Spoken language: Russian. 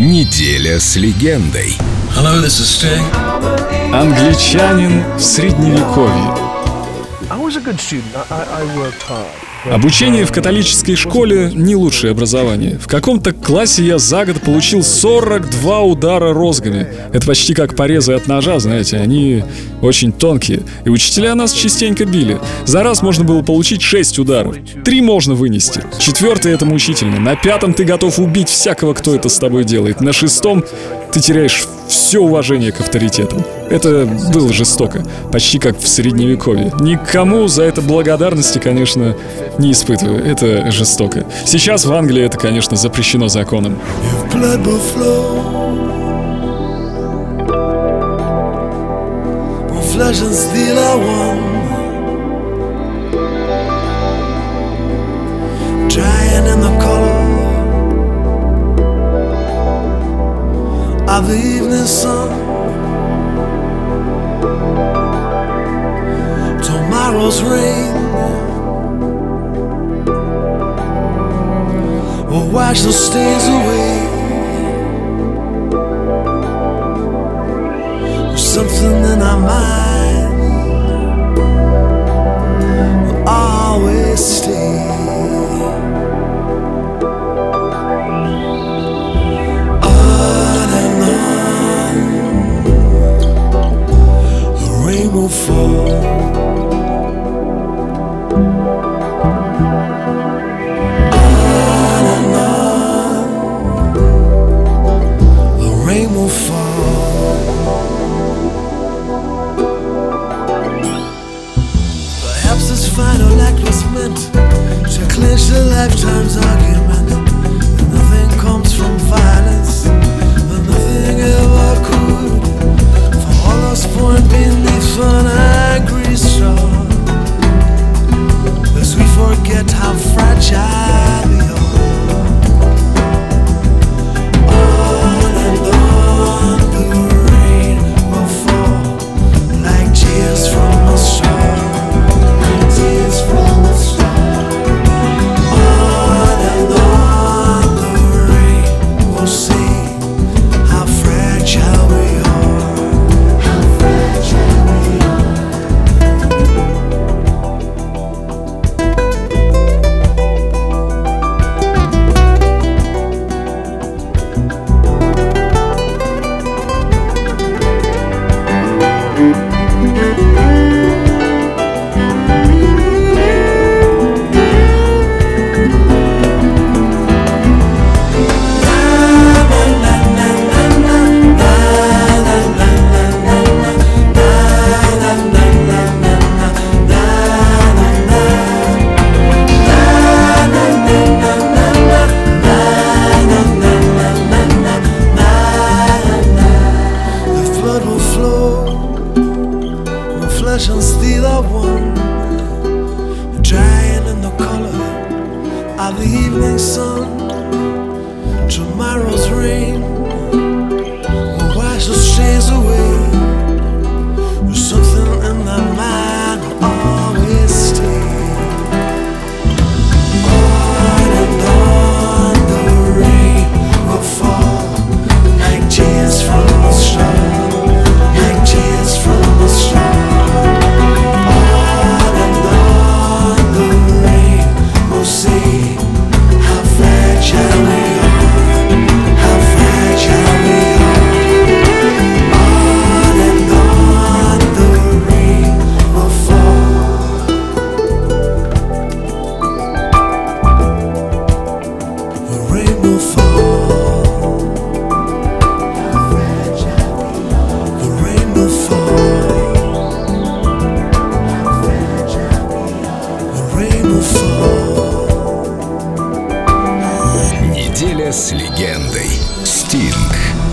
Неделя с легендой. Hello, this is Sting. Англичанин в средневековье. I was a good student. I, I, worked hard. Обучение в католической школе не лучшее образование. В каком-то классе я за год получил 42 удара розгами. Это почти как порезы от ножа, знаете, они очень тонкие. И учителя нас частенько били. За раз можно было получить 6 ударов. Три можно вынести. Четвертый это мучительно. На пятом ты готов убить всякого, кто это с тобой делает. На шестом ты теряешь все уважение к авторитетам. Это было жестоко, почти как в средневековье. Никому за это благодарности, конечно, не испытываю. Это жестоко. Сейчас в Англии это, конечно, запрещено законом. Of the evening sun. Tomorrow's rain wash those stains away. There's something in our mind will always stay. On and on, the rain will fall. investment to clinch the lifetime's argument. And nothing comes from fire. Blood will flow, when flesh and steel are one, drying in the color of the evening sun. Tomorrow's rain will wash the stains away. There's something Неделя с легендой. Стинг.